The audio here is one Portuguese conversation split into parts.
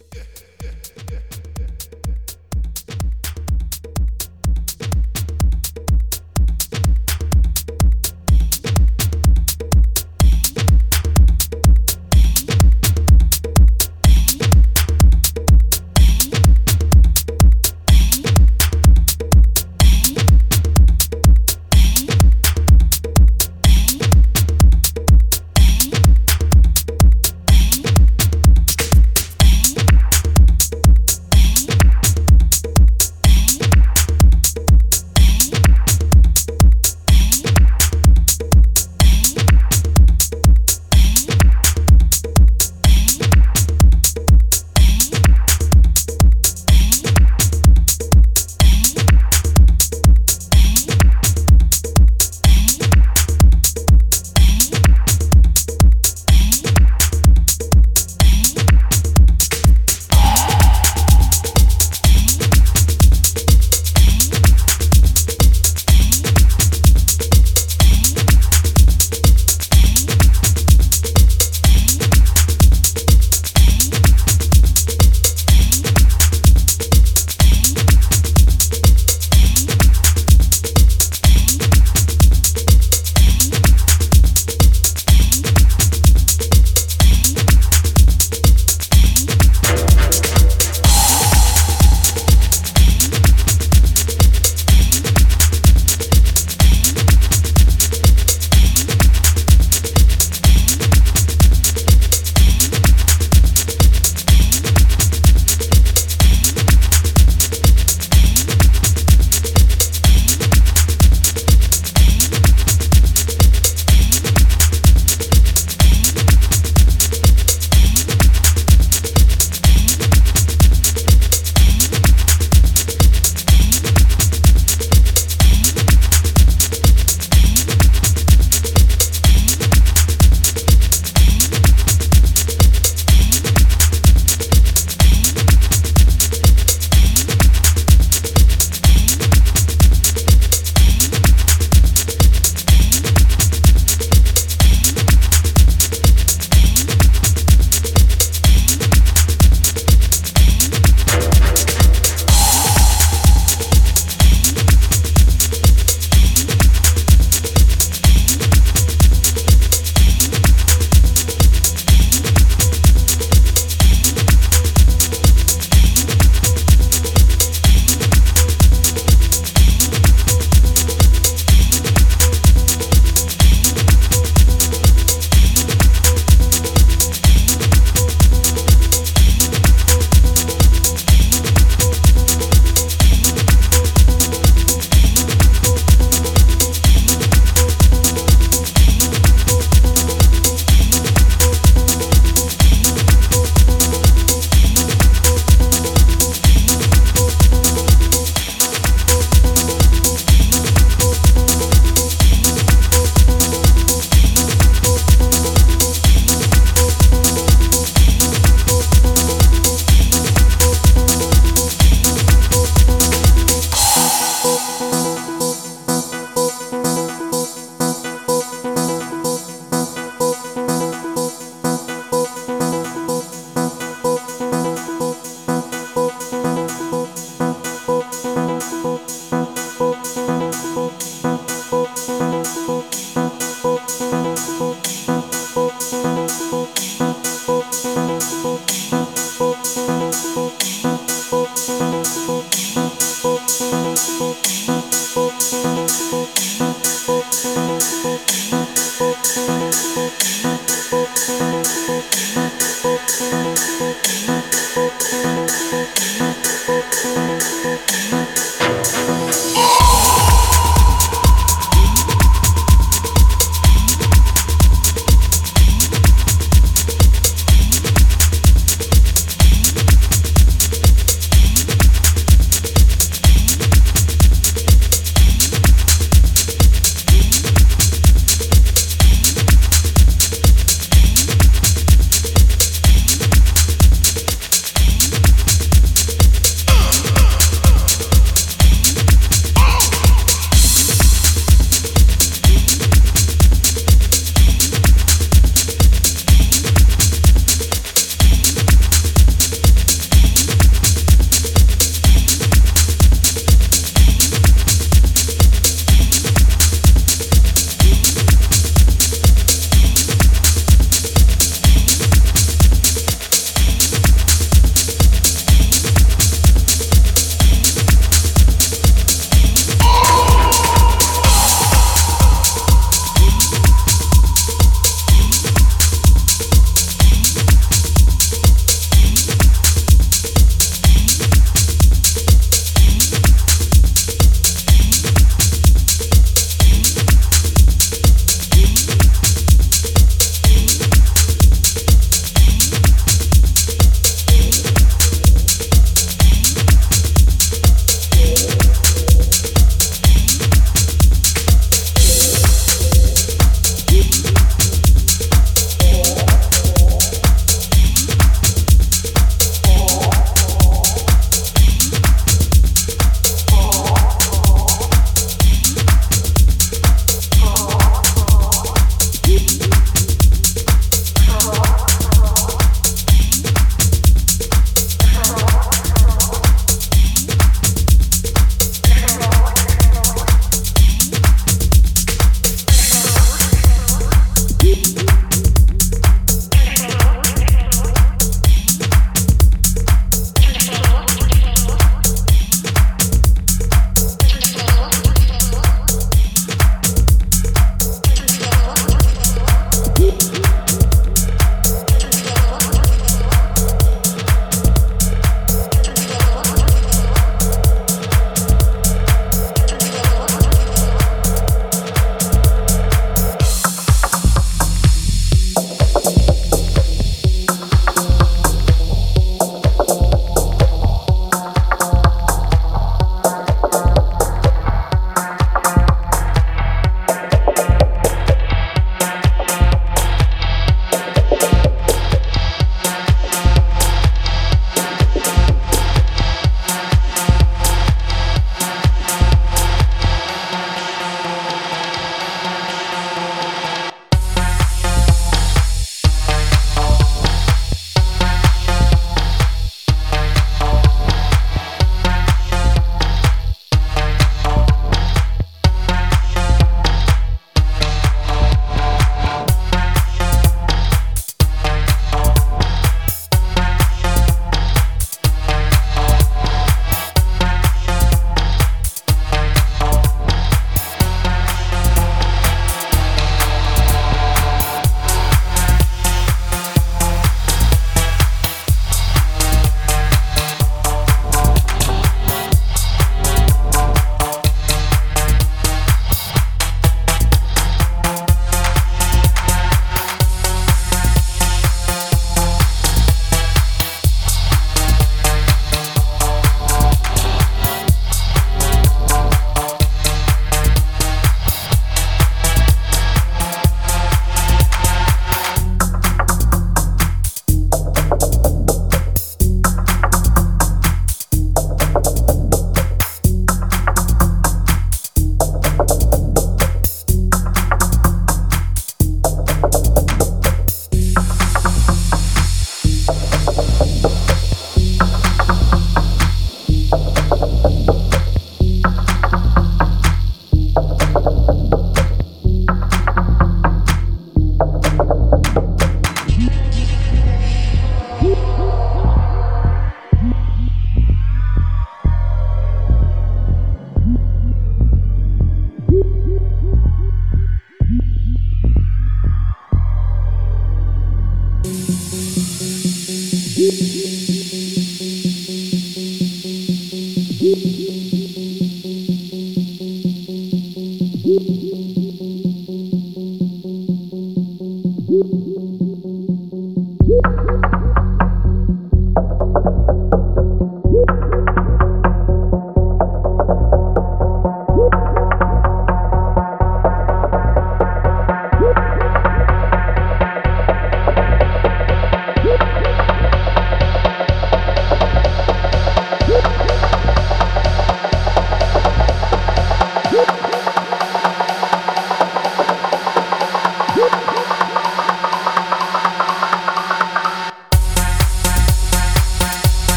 Yeah.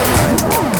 Música